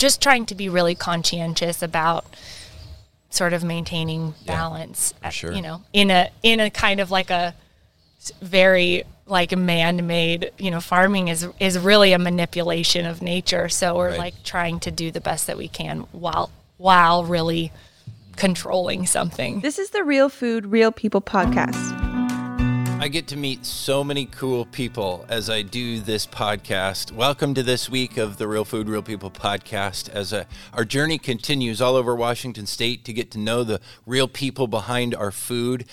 just trying to be really conscientious about sort of maintaining Yeah, balance for uh, sure. you know in a in a kind of like a very like man-made you know farming is is really a manipulation of nature so we're Right. like trying to do the best that we can while while really controlling something This is the Real Food, Real People podcast. I get to meet so many cool people as I do this podcast. Welcome to this week of the Real Food, Real People podcast. As uh our journey continues all over Washington State to get to know the real people behind our food,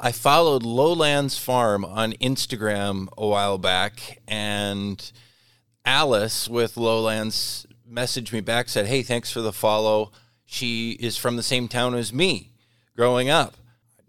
I followed Lowlands Farm on Instagram a while back, and Alice with Lowlands messaged me back, said, Hey, thanks for the follow. She is from the same town as me growing up.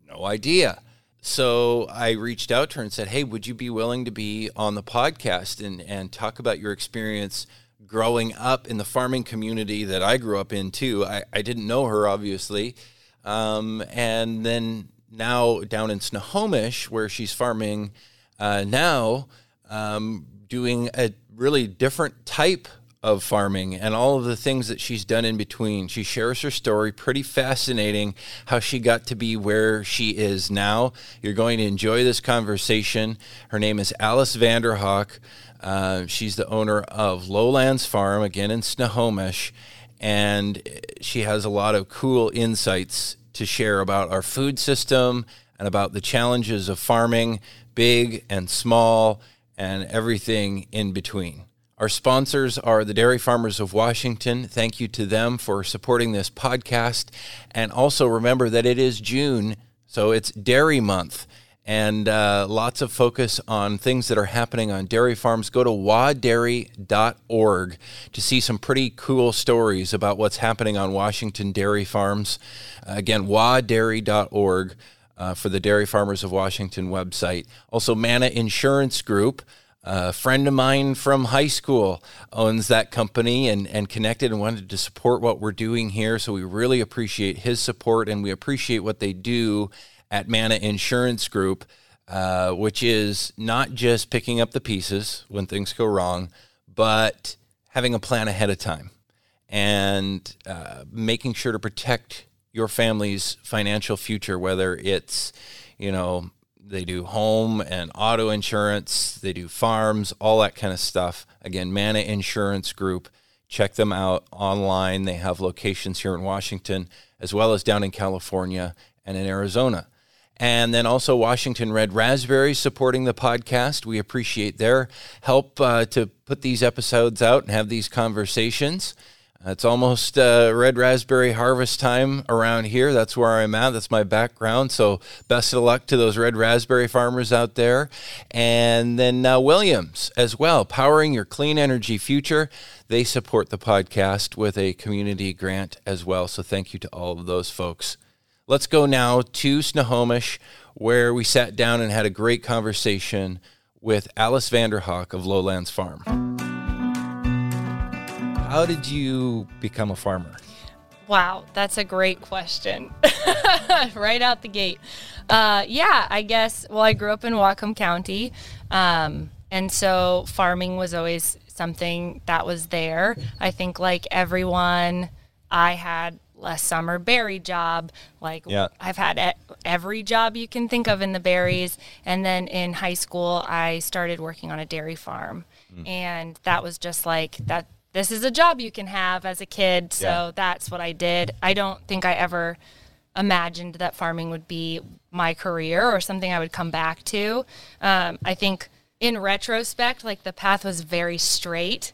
No idea. So I reached out to her and said, Hey, would you be willing to be on the podcast and, and talk about your experience growing up in the farming community that I grew up in too? I, I didn't know her, obviously. Um, and then now down in Snohomish, where she's farming uh, now, um, doing a really different type of farming and all of the things that she's done in between. She shares her story, pretty fascinating how she got to be where she is now. You're going to enjoy this conversation. Her name is Alice Vanderhoek. Uh, she's the owner of Lowlands Farm, again in Snohomish, and she has a lot of cool insights to share about our food system and about the challenges of farming, big and small, and everything in between. Our sponsors are the Dairy Farmers of Washington. Thank you to them for supporting this podcast. And also remember that it is June, so it's Dairy Month. And uh, lots of focus on things that are happening on dairy farms. Go to wadairy.org to see some pretty cool stories about what's happening on Washington dairy farms. Uh, again, wadairy.org uh, for the Dairy Farmers of Washington website. Also, Mana Insurance Group. A friend of mine from high school owns that company and, and connected and wanted to support what we're doing here. So we really appreciate his support and we appreciate what they do at Mana Insurance Group, uh, which is not just picking up the pieces when things go wrong, but having a plan ahead of time and uh, making sure to protect your family's financial future, whether it's, you know, they do home and auto insurance, they do farms, all that kind of stuff. Again, Mana Insurance Group. Check them out online. They have locations here in Washington as well as down in California and in Arizona. And then also Washington Red Raspberries supporting the podcast. We appreciate their help uh, to put these episodes out and have these conversations. It's almost uh, red raspberry harvest time around here. That's where I'm at. That's my background. So, best of luck to those red raspberry farmers out there. And then uh, Williams as well, powering your clean energy future. They support the podcast with a community grant as well. So, thank you to all of those folks. Let's go now to Snohomish, where we sat down and had a great conversation with Alice Vanderhoek of Lowlands Farm. How did you become a farmer? Wow, that's a great question. right out the gate. Uh, yeah, I guess, well, I grew up in Whatcom County. Um, and so farming was always something that was there. I think, like everyone, I had a summer berry job. Like, Yeah. I've had every job you can think of in the berries. And then in high school, I started working on a dairy farm. And that was just like that. This is a job you can have as a kid. So Yeah. that's what I did. I don't think I ever imagined that farming would be my career or something I would come back to. Um, I think in retrospect, like the path was very straight,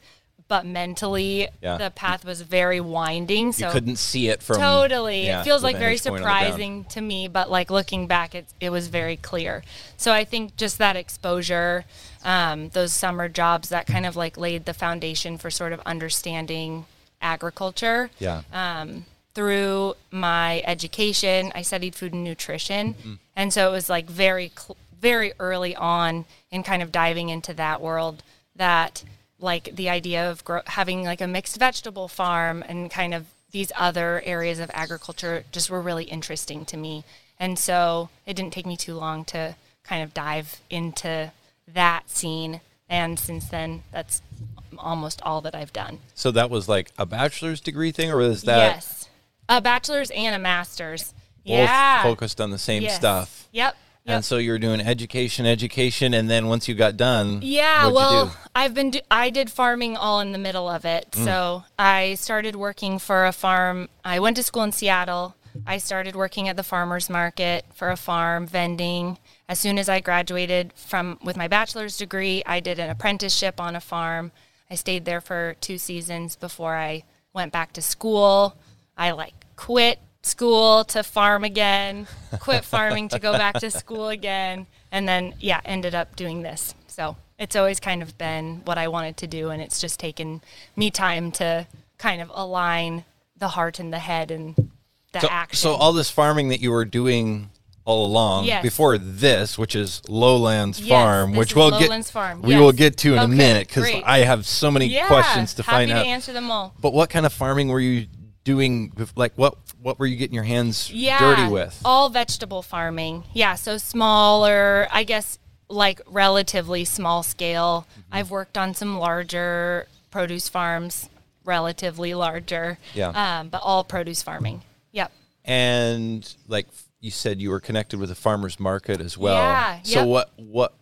but mentally Yeah. the path was very winding. So You couldn't see it from totally yeah, it feels like very vantage point on the ground. surprising to me but like looking back it, it was very clear so i think just that exposure um, those summer jobs that kind of like laid the foundation for sort of understanding agriculture Yeah. um, through my education i studied food and nutrition Mm-hmm. and so it was like very cl- very early on in kind of diving into that world that like the idea of grow- having like a mixed vegetable farm and kind of these other areas of agriculture just were really interesting to me and so it didn't take me too long to kind of dive into that scene and since then that's almost all that I've done. So that was like a bachelor's degree thing, or was that yes, a bachelor's and a master's. both yeah, focused on the same Yes. stuff? Yep. Yep. And so you were doing education, education, and then once you got done, Yeah, well? I've been do- I did farming all in the middle of it. Mm. So I started working for a farm. I went to school in Seattle. I started working at the farmers market for a farm, vending. As soon as I graduated from with my bachelor's degree, I did an apprenticeship on a farm. I stayed there for two seasons before I went back to school. I like quit school to farm again, quit farming to go back to school again, and then yeah, ended up doing this. So it's always kind of been what I wanted to do, and it's just taken me time to kind of align the heart and the head and the So, action. so all this farming that you were doing all along Yes. before this, which is Lowlands Yes, Farm, which we'll Lowlands get Farm. we will get to in a minute because. I have so many yeah, questions to happy find to out. answer them all. But what kind of farming were you doing? Like what what were you getting your hands yeah, dirty with? All vegetable farming. Yeah, so smaller, I guess like relatively small scale. Mm-hmm. I've worked on some larger produce farms, relatively larger. Yeah. Um, but all produce farming. Yep. and like you said, you were connected with a farmers market as well. Yeah, So yep. what what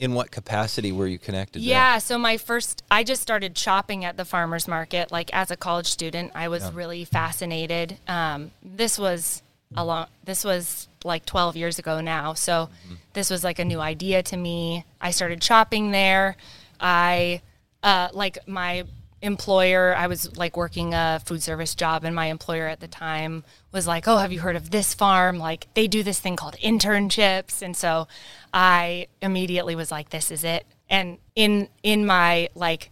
in what capacity were you connected? Yeah, so my first, I just started shopping at the farmers market. Like as a college student, I was really fascinated. Um, this was a long, this was like 12 years ago now. So this was like a new idea to me. I started shopping there. I, uh, like my employer, I was like working a food service job, and my employer at the time was like, Oh, have you heard of this farm? Like they do this thing called internships. And so I immediately was like, This is it. And in in my like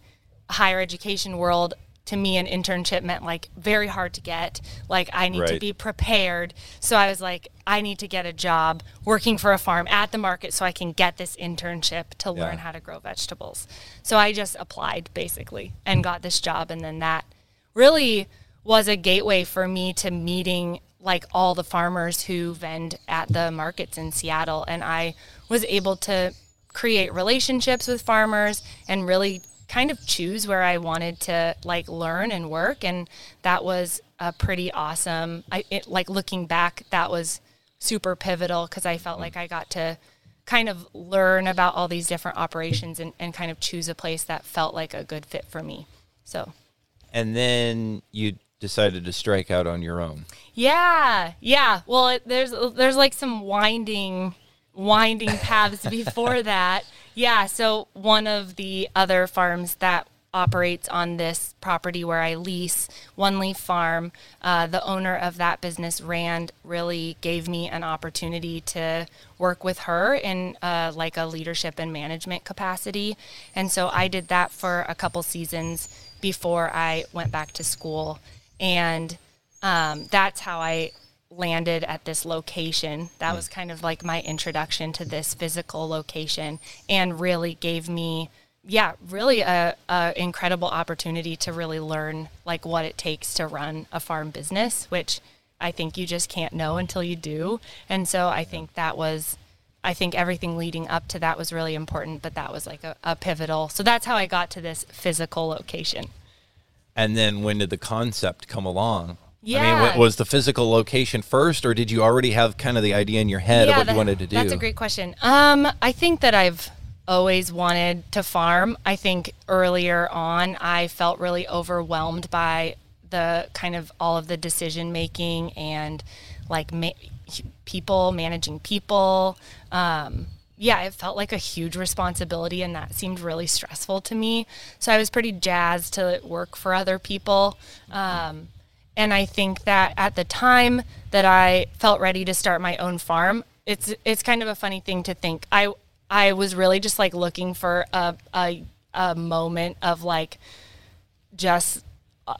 higher education world, to me an internship meant like very hard to get. Like I need to be prepared. So I was like, I need to get a job working for a farm at the market so I can get this internship to Yeah. learn how to grow vegetables. So I just applied basically and got this job and then that really was a gateway for me to meeting like all the farmers who vend at the markets in Seattle and I was able to create relationships with farmers and really kind of choose where I wanted to like learn and work and that was a pretty awesome I it, like looking back that was super pivotal because I felt like I got to kind of learn about all these different operations and, and kind of choose a place that felt like a good fit for me. So And then you decided to strike out on your own. yeah, yeah. Well, it, there's there's like some winding winding paths before that. Yeah. So one of the other farms that operates on this property where I lease, One Leaf Farm, uh, the owner of that business, Rand, really gave me an opportunity to work with her in uh, like a leadership and management capacity. And so I did that for a couple seasons before I went back to school. And um, that's how I landed at this location. That hmm. was kind of like my introduction to this physical location and really gave me, yeah, really a, a incredible opportunity to really learn like what it takes to run a farm business, which I think you just can't know until you do. And so I think that was, I think everything leading up to that was really important, but that was like a, a pivotal. So that's how I got to this physical location. And then when did the concept come along? I mean, Yeah. was the physical location first, or did you already have kind of the idea in your head of what that- you wanted to do? That's a great question. Um, I think that I've always wanted to farm. I think earlier on I felt really overwhelmed by the kind of all of the decision making and like ma- people managing people. Um, yeah, it felt like a huge responsibility, and that seemed really stressful to me. So I was pretty jazzed to work for other people. Um, and I think that at the time that I felt ready to start my own farm, it's it's kind of a funny thing to think. I I was really just like looking for a a, a moment of like just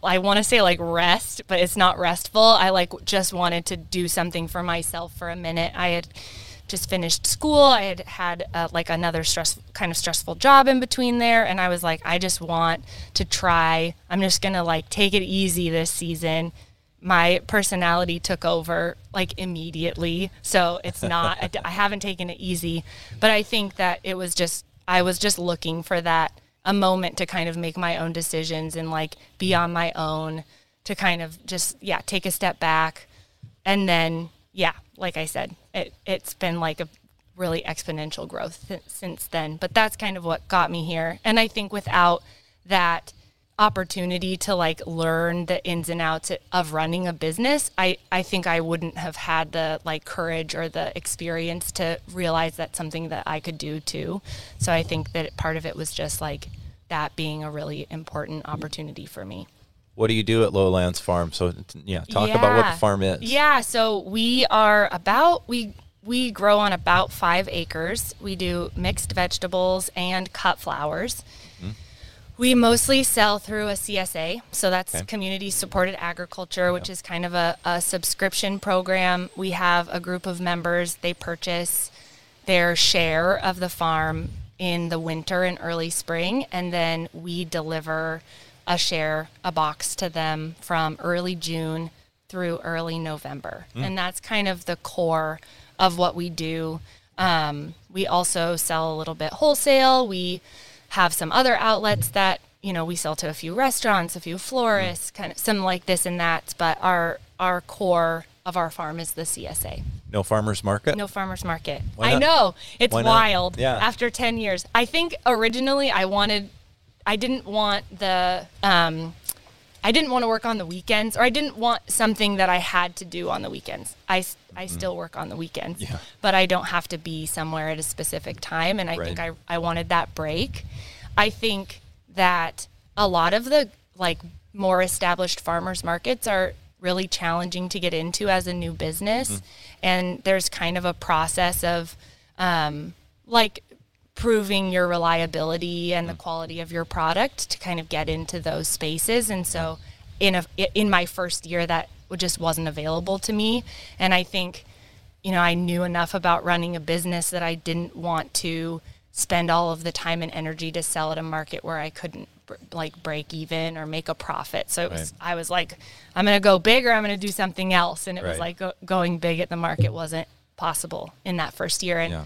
I want to say like rest, but it's not restful. I like just wanted to do something for myself for a minute. I had just finished school. I had had uh, like another stress kind of stressful job in between there and I was like I just want to try. I'm just to like take it easy this season. My personality took over like immediately. So it's not I haven't taken it easy, but I think that it was just I was just looking for that a moment to kind of make my own decisions and like be on my own to kind of just yeah take a step back and then yeah like i said it, it's been like a really exponential growth th- since then but that's kind of what got me here. And i think without that opportunity to like learn the ins and outs of running a business i i think i wouldn't have had the like courage or the experience to realize that's something that i could do too. So i think that part of it was just like that being a really important opportunity for me what do you do at lowlands farm so yeah talk yeah. about what the farm is yeah so we are about we we grow on about five acres we do mixed vegetables and cut flowers mm-hmm. we mostly sell through a CSA, so that's okay. community supported agriculture, which yep. is kind of a, a subscription program. We have a group of members, they purchase their share of the farm in the winter and early spring, and then we deliver a share, a box to them from early June through early November. Mm. And that's kind of the core of what we do. Um, we also sell a little bit wholesale. We have some other outlets that you know we sell to a few restaurants, a few florists, kind of some like this and that. But our our core of our farm is the CSA. No farmers market. No farmers market. I know it's wild. Yeah. After ten years, I think originally I wanted, I didn't want the. Um, I didn't want to work on the weekends, or I didn't want something that I had to do on the weekends. I, I mm. still work on the weekends, yeah. but I don't have to be somewhere at a specific time. And I right. think I, I wanted that break. I think that a lot of the like more established farmers markets are really challenging to get into as a new business. Mm. And there's kind of a process of um, like proving your reliability and mm. the quality of your product to kind of get into those spaces. And so in a in my first year that just wasn't available to me. And I think, you know, I knew enough about running a business that I didn't want to spend all of the time and energy to sell at a market where I couldn't like break even or make a profit. So it was, right. I was like, I'm going to go big or I'm going to do something else. And it right. was like go, going big at the market wasn't possible in that first year. And yeah.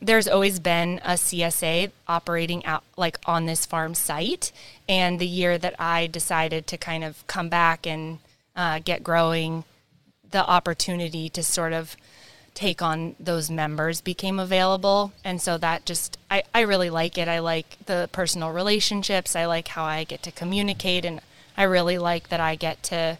There's always been a CSA operating out like on this farm site. And the year that I decided to kind of come back and uh, get growing, the opportunity to sort of take on those members became available. And so that just, I, I really like it. I like the personal relationships. I like how I get to communicate. And I really like that I get to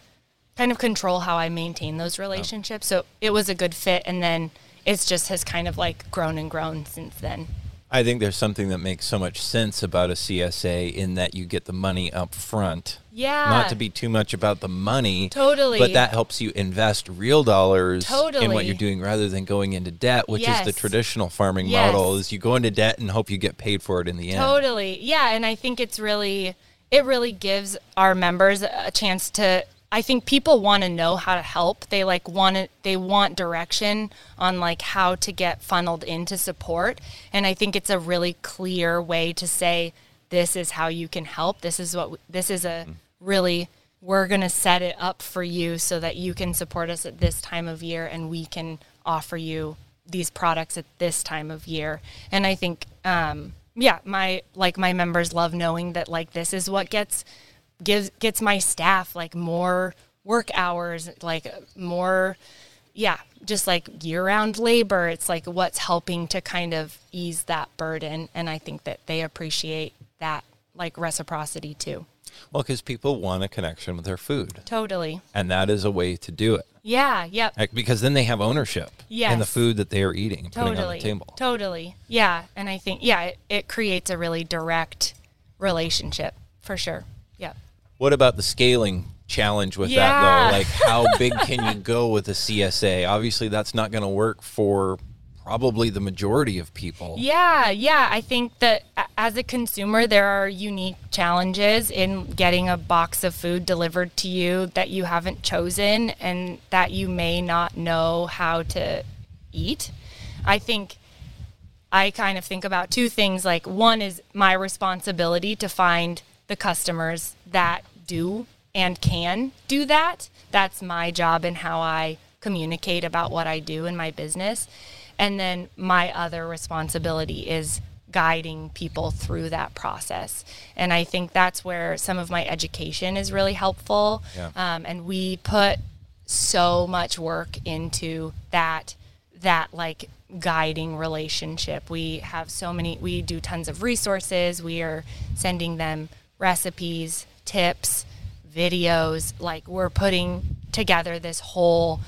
kind of control how I maintain those relationships. So it was a good fit. And then it's just has kind of like grown and grown since then. I think there's something that makes so much sense about a CSA in that you get the money up front. Yeah. Not to be too much about the money. Totally. But that helps you invest real dollars totally. in what you're doing rather than going into debt, which yes. is the traditional farming yes. model is you go into debt and hope you get paid for it in the end. Totally. Yeah, and I think it's really it really gives our members a chance to I think people want to know how to help. They like want to, they want direction on like how to get funneled into support. And I think it's a really clear way to say this is how you can help. This is what this is a really we're going to set it up for you so that you can support us at this time of year and we can offer you these products at this time of year. And I think um yeah, my like my members love knowing that like this is what gets gives gets my staff like more work hours, like more yeah, just like year-round labor. It's like what's helping to kind of ease that burden and I think that they appreciate that like reciprocity too. Well, because people want a connection with their food. Totally. And that is a way to do it. Yeah, yep. Like, because then they have ownership yes. in the food that they are eating totally. putting on the table. Totally. Yeah. And I think, yeah, it, it creates a really direct relationship for sure. What about the scaling challenge with yeah. that though? Like how big can you go with a CSA? Obviously that's not going to work for probably the majority of people. Yeah, yeah. I think that as a consumer, there are unique challenges in getting a box of food delivered to you that you haven't chosen and that you may not know how to eat. I think I kind of think about two things. Like, one is my responsibility to find the customers that do and can do that. That's my job and how I communicate about what I do in my business. And then my other responsibility is guiding people through that process. And I think that's where some of my education is really helpful. Yeah. Um, and we put so much work into that that like guiding relationship. We have so many we do tons of resources. We are sending them recipes, tips, videos, like we're putting together this whole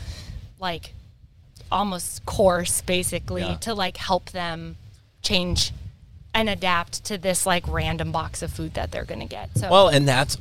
like almost course basically Yeah. to like help them change and adapt to this like random box of food that they're going to get. So Well, and that's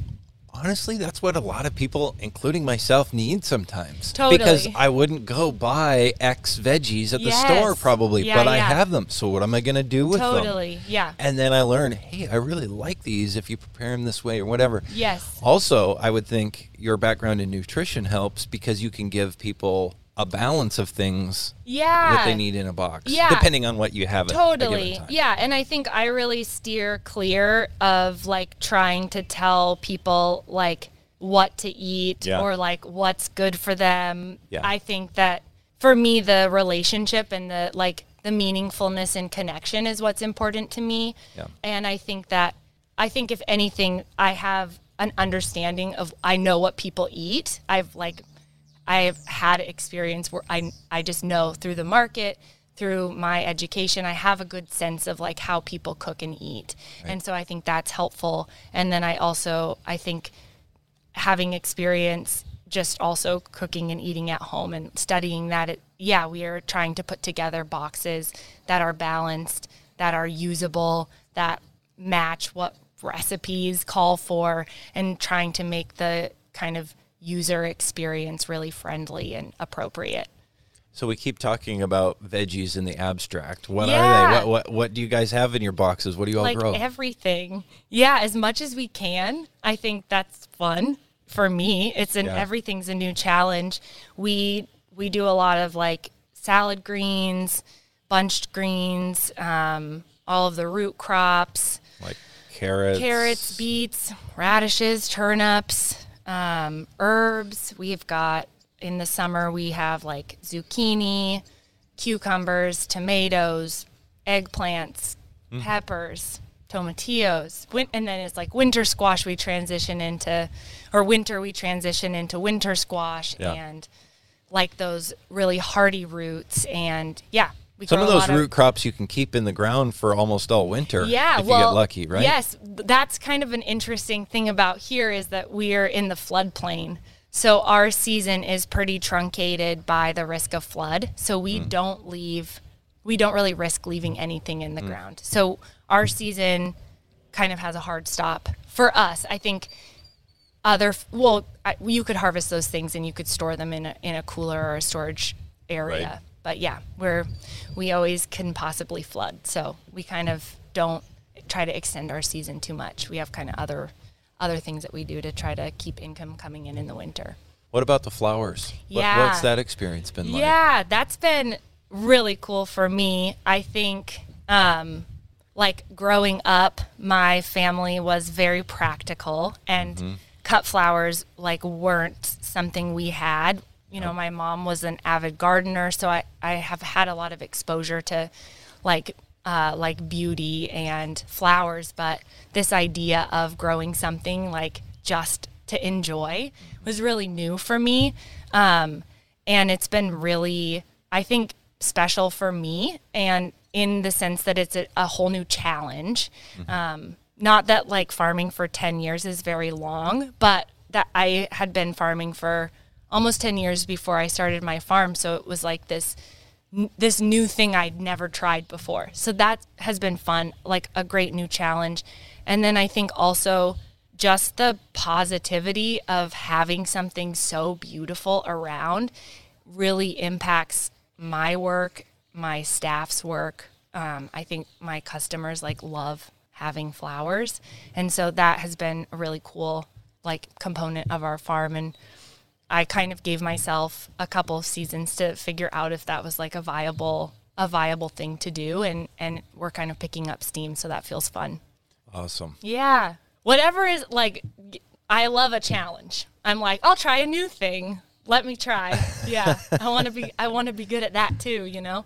honestly that's what a lot of people, including myself, need sometimes. Totally. Because I wouldn't go buy X veggies at the store probably, Yeah, but I have them. So what am I going to do with them? totally. Yeah. And then I learn, hey, I really like these if you prepare them this way or whatever. Yes. Also, I would think your background in nutrition helps because you can give people a balance of things Yeah. that they need in a box, Yeah. depending on what you have. At a given Totally. Yeah. And I think I really steer clear of like trying to tell people like what to eat Yeah. or like what's good for them. Yeah. I think that for me, the relationship and the like the meaningfulness and connection is what's important to me. Yeah. And I think that, I think if anything, I have an understanding of, I know what people eat. I've like, I've had experience where I I just know through the market, through my education, I have a good sense of like how people cook and eat. And so I think that's helpful. And then I also I think having experience just also cooking and eating at home and studying that it yeah, we are trying to put together boxes that are balanced, that are usable, that match what recipes call for and trying to make the kind of user experience really friendly and appropriate. So we keep talking about veggies in the abstract. What are they? What, what what do you guys have in your boxes? What do you all like grow? everything. Yeah, as much as we can. I think that's fun for me. It's an Yeah. everything's a new challenge. We we do a lot of like salad greens, bunched greens, um, all of the root crops, like carrots, carrots, beets, radishes, turnips, um, herbs. We've got in the summer we have like zucchini, cucumbers, tomatoes, eggplants, Mm-hmm. peppers, tomatillos, win- and then it's like winter squash. We transition into, or winter we transition into winter squash Yeah. and like those really hardy roots and yeah. We Some of those root crops you can keep in the ground for almost all winter. yeah, if well, you get lucky, right? Yes, that's kind of an interesting thing about here is that we're in the floodplain. So our season is pretty truncated by the risk of flood. So we Hmm. don't leave we don't really risk leaving anything in the ground. So our season kind of has a hard stop for us. I think other well I, you could harvest those things and you could store them in a, in a cooler or a storage area Right. But yeah we're we always can possibly flood so we kind of don't try to extend our season too much we have kind of other other things that we do to try to keep income coming in in the winter What about the flowers? What, Yeah. what's that experience been like? yeah, that's been really cool for me. I think, um, like growing up, my family was very practical, and cut flowers like weren't something we had. You know, my mom was an avid gardener, so I I have had a lot of exposure to like uh, like beauty and flowers, but this idea of growing something like just to enjoy was really new for me. Um, and it's been really, I think, special for me, and in the sense that it's a, a whole new challenge. Um, not that like farming for 10 years is very long, but that I had been farming for almost 10 years before I started my farm. So it was like this this new thing I'd never tried before. So that has been fun, like a great new challenge. And then I think also just the positivity of having something so beautiful around really impacts my work, my staff's work. Um, I think my customers like love having flowers, and so that has been a really cool like component of our farm. And I kind of gave myself a couple of seasons to figure out if that was like a viable a viable thing to do, and and we're kind of picking up steam, so that feels fun. Awesome. Yeah. Whatever is like, I love a challenge. I'm like, I'll try a new thing. let me try. Yeah, I want to be I want to be good at that too. You know,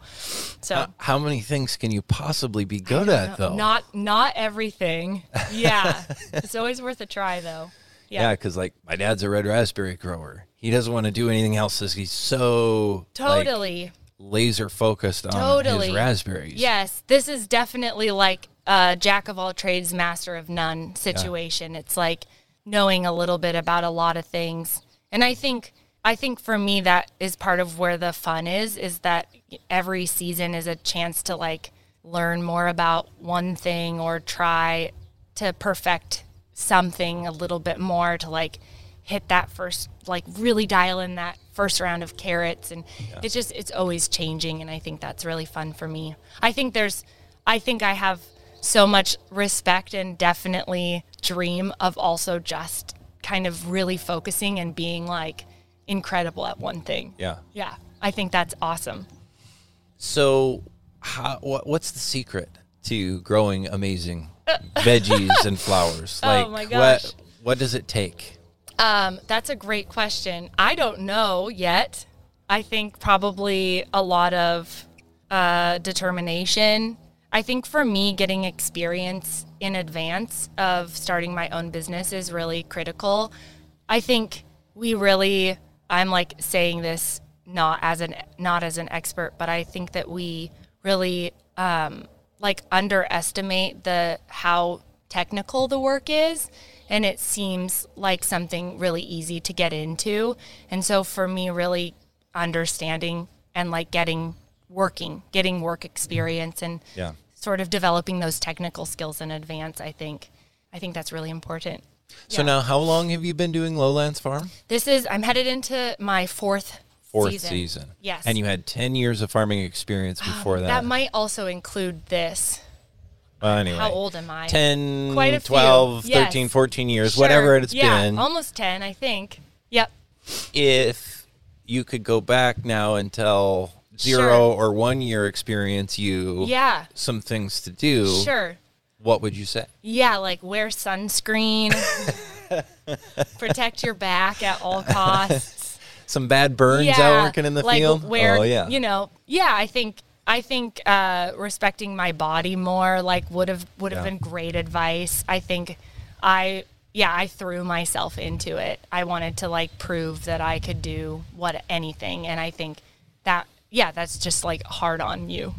so. Uh, how many things can you possibly be good at, though? Not not everything. Yeah, it's always worth a try, though. Yeah, Yeah, because like my dad's a red raspberry grower. He doesn't want to do anything else. He's so like, totally. laser focused on Totally. his raspberries. Yes, this is definitely like a jack of all trades, master of none situation. It's like knowing a little bit about a lot of things. And I think I think for me that is part of where the fun is is that every season is a chance to like learn more about one thing or try to perfect something a little bit more to like hit that first like really dial in that first round of carrots and it's just it's always changing and I think that's really fun for me. I think there's I think I have so much respect and definitely dream of also just kind of really focusing and being like incredible at one thing. Yeah. Yeah. I think that's awesome. So, how, what, what's the secret to growing amazing veggies and flowers? Oh like, Oh my gosh. what what does it take? Um, that's a great question. I don't know yet. I think probably a lot of uh, determination. I think for me, getting experience in advance of starting my own business is really critical. I think we really, I'm like saying this not as an not as an expert, but I think that we really um, like underestimate the how technical the work is and it seems like something really easy to get into and so for me really understanding and like getting working getting work experience and Yeah. sort of developing those technical skills in advance i think i think that's really important So Yeah. now, how long have you been doing Lowlands Farm? this is i'm headed into my fourth Fourth season, season. yes And you had ten years of farming experience ah, before that. that might also include this well, anyway, how old am i 10, Quite a few. 12, Yes. 13, 14 years, Sure. whatever it's yeah, been. almost 10 i think yep if you could go back now and tell zero or one year experience you yeah some things to do, sure what would you say? Yeah, like wear sunscreen, protect your back at all costs. Some bad burns yeah, out working in the like field? Wear, oh, yeah. You know, yeah. I think I think uh, respecting my body more like would have would have Yeah. been great advice. I think I yeah I threw myself into it. I wanted to like prove that I could do what anything, and I think that yeah that's just like hard on you.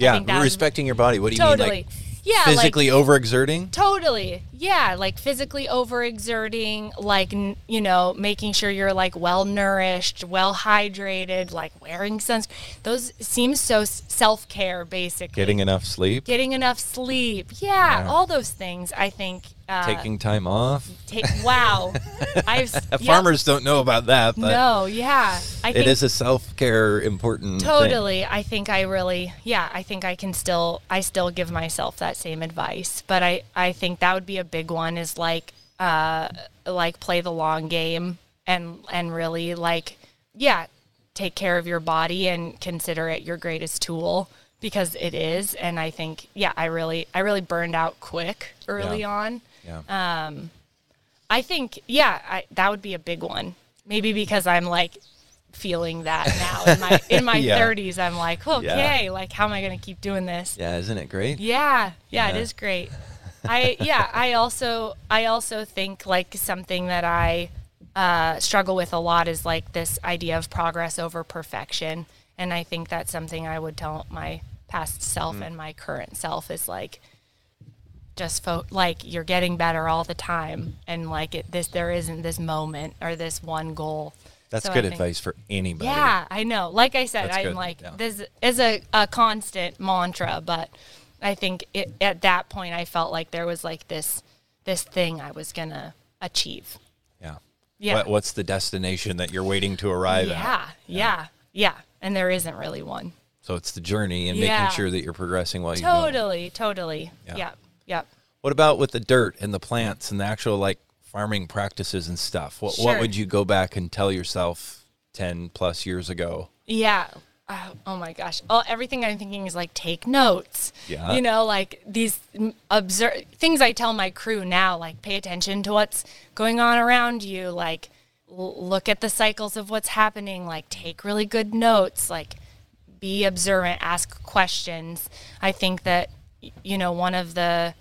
I yeah, respecting your body. What do you totally. mean? Like yeah, like- physically overexerting? Totally. Yeah, like physically overexerting, like you know, making sure you're like well nourished, well hydrated, like wearing sunscreen. Those seem so self care, basically. Getting enough sleep? Getting enough sleep. Yeah, all those things. I think. Uh, taking time off? Take. Wow. I've. yep. Farmers don't know about that, but No. Yeah. I it think is a self care important thing. Totally. I think I really, yeah, I think I can still, I still give myself that same advice. But I, I think that would be a big one is like, uh, like play the long game and, and really like, yeah, take care of your body and consider it your greatest tool because it is. And I think, yeah, I really, I really burned out quick early Yeah. on. Yeah. I think, yeah, I, that would be a big one. Maybe because I'm like feeling that now in my in my Yeah. 30s. I'm like, okay, like how am I going to keep doing this? yeah, isn't it great? Yeah, yeah, it Yeah. is great. I yeah, I also I also think like something that I uh, struggle with a lot is like this idea of progress over perfection, and I think that's something I would tell my past self Mm. and my current self is like just fo- like you're getting better all the time, and like it, this there isn't this moment or this one goal. That's So good think- advice for anybody. yeah, I know. Like I said, That's I'm good, like yeah. this is a, a constant mantra, but I think it, at that point I felt like there was like this this thing I was gonna achieve. Yeah. Yeah. What, what's the destination that you're waiting to arrive at? Yeah, yeah, yeah, and there isn't really one. So it's the journey and Yeah. making sure that you're progressing while you. Totally, totally. Yeah. Yep, yep. What about with the dirt and the plants and the actual like farming practices and stuff? What, what would you go back and tell yourself 10 plus years ago? Yeah. Oh, oh my gosh. Oh, everything I'm thinking is like take notes. Yeah. You know, like these observe things I tell my crew now, like pay attention to what's going on around you, like l- look at the cycles of what's happening, like take really good notes, like be observant, ask questions. I think that you know one of the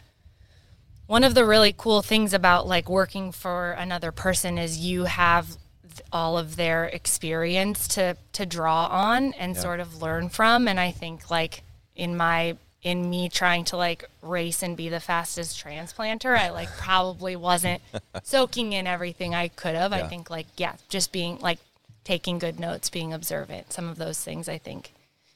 one of the really cool things about like working for another person is you have all of their experience to to draw on and sort of learn from. And I think like in my in me trying to like race and be the fastest transplanter I like probably wasn't soaking in everything I could have. I think like yeah just being like taking good notes being observant some of those things I think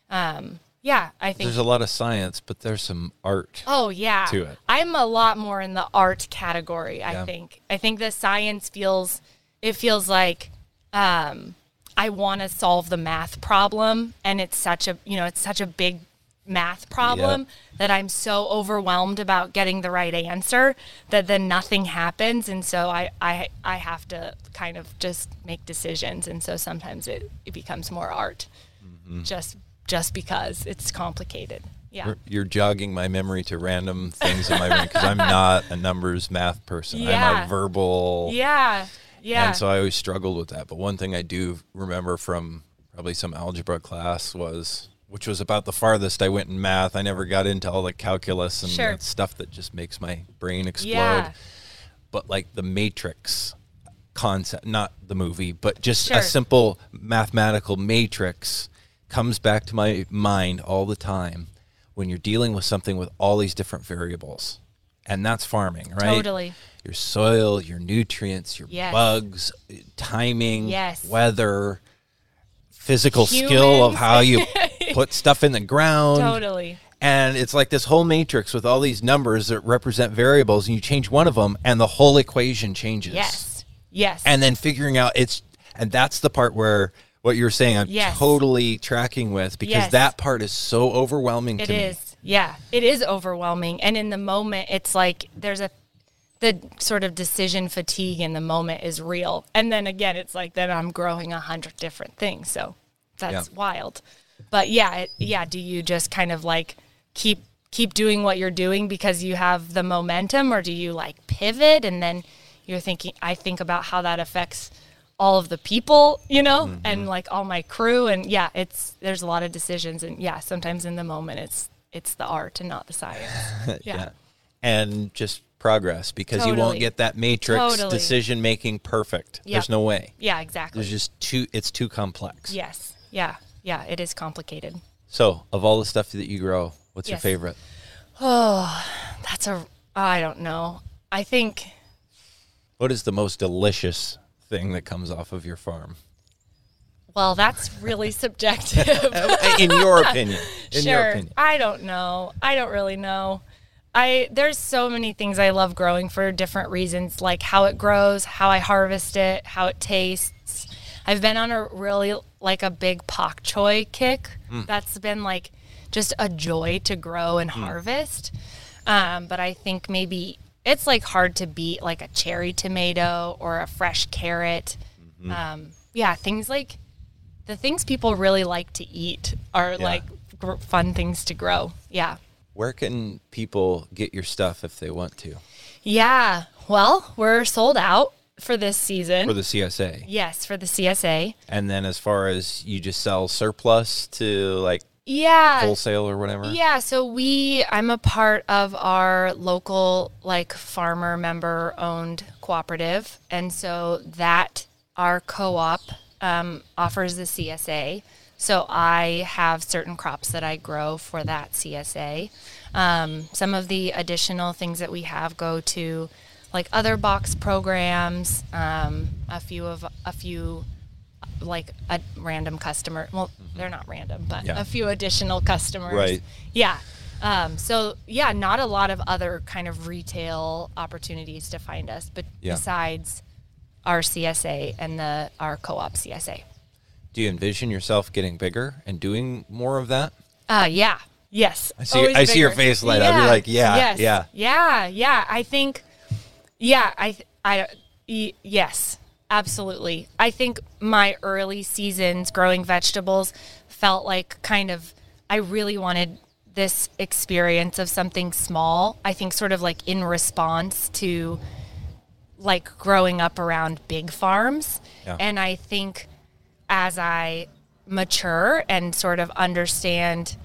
um yeah I think There's a lot of science, but there's some art. Oh yeah. to it. I'm a lot more in the art category, I Yeah. think. I think the science feels it feels like um I want to solve the math problem and it's such a, you know, it's such a big math problem that I'm so overwhelmed about getting the right answer that then nothing happens and so I I I have to kind of just make decisions and so sometimes it it becomes more art. Mm-hmm. Just just because it's complicated. Yeah. You're- You're jogging my memory to random things in my brain because I'm not a numbers math person. Yeah. I'm a verbal. Yeah. Yeah. And so I always struggled with that. But one thing I do remember from probably some algebra class was, which was about the farthest I went in math. I never got into all the calculus and Sure. that stuff that just makes my brain explode. Yeah. But like the matrix concept, not the movie, but just Sure. a simple mathematical matrix comes back to my mind all the time when you're dealing with something with all these different variables. And that's farming, right? Totally. Your soil, your nutrients, your Yes. bugs, timing, Yes. weather, physical skill of how you put stuff in the ground. Totally. And it's like this whole matrix with all these numbers that represent variables, and you change one of them, and the whole equation changes. Yes. Yes. And then figuring out it's, and that's the part where what you're saying, I'm Yes. totally tracking with because Yes. that part is so overwhelming it to me. Yeah. It is overwhelming. And in the moment, it's like there's a, the sort of decision fatigue in the moment is real. And then again, it's like then I'm growing a hundred different things. So that's Yeah. wild. But yeah, it, yeah. Do you just kind of like keep keep doing what you're doing because you have the momentum, or do you like pivot and then you're thinking? I think about how that affects all of the people, you know, Mm-hmm. and like all my crew, and yeah, it's there's a lot of decisions, and yeah, sometimes in the moment it's it's the art and not the science. Yeah. And just progress because you won't get that matrix Totally. decision making perfect. Yep. There's no way. Yeah, exactly. There's just too it's too complex. yes. Yeah. Yeah. It is complicated. So, of all the stuff that you grow, what's your favorite? Oh, That's a I don't know. I think What is the most delicious thing that comes off of your farm? well, that's really subjective. in your opinion. In sure. your opinion. I don't know. I don't really know. I there's so many things I love growing for different reasons, like how it grows, how I harvest it, how it tastes. I've been on a really like a big pak choy kick. That's been like just a joy to grow and harvest. Um, but I think maybe it's like hard to beat like a cherry tomato or a fresh carrot. Um, yeah, things like the things people really like to eat are like gr- fun things to grow. Yeah. Where can people get your stuff if they want to Yeah. Well, we're sold out for this season. for the CSA? yes, for the CSA. And then as far as you just sell surplus to like Yeah. wholesale or whatever? Yeah, so we I'm a part of our local like farmer member owned cooperative and so that our co-op um, offers the CSA. So I have certain crops that I grow for that CSA. Um, some of the additional things that we have go to like other box programs, um, a few of a few like a random customer. Well, they're not random, but Yeah. a few additional customers. Right. Yeah. Um, so yeah, not a lot of other kind of retail opportunities to find us, but Yeah. besides our CSA and the our co-op CSA. Do you envision yourself getting bigger and doing more of that? Uh, yeah. Yes. I see- Always I see your face light up. You're like, yeah, yes, yeah. Yeah. Yeah. I think, yeah, I, I, yes, absolutely. I think my early seasons growing vegetables felt like kind of, I really wanted this experience of something small. I think sort of like in response to like growing up around big farms. Yeah. And I think as I mature and sort of understand,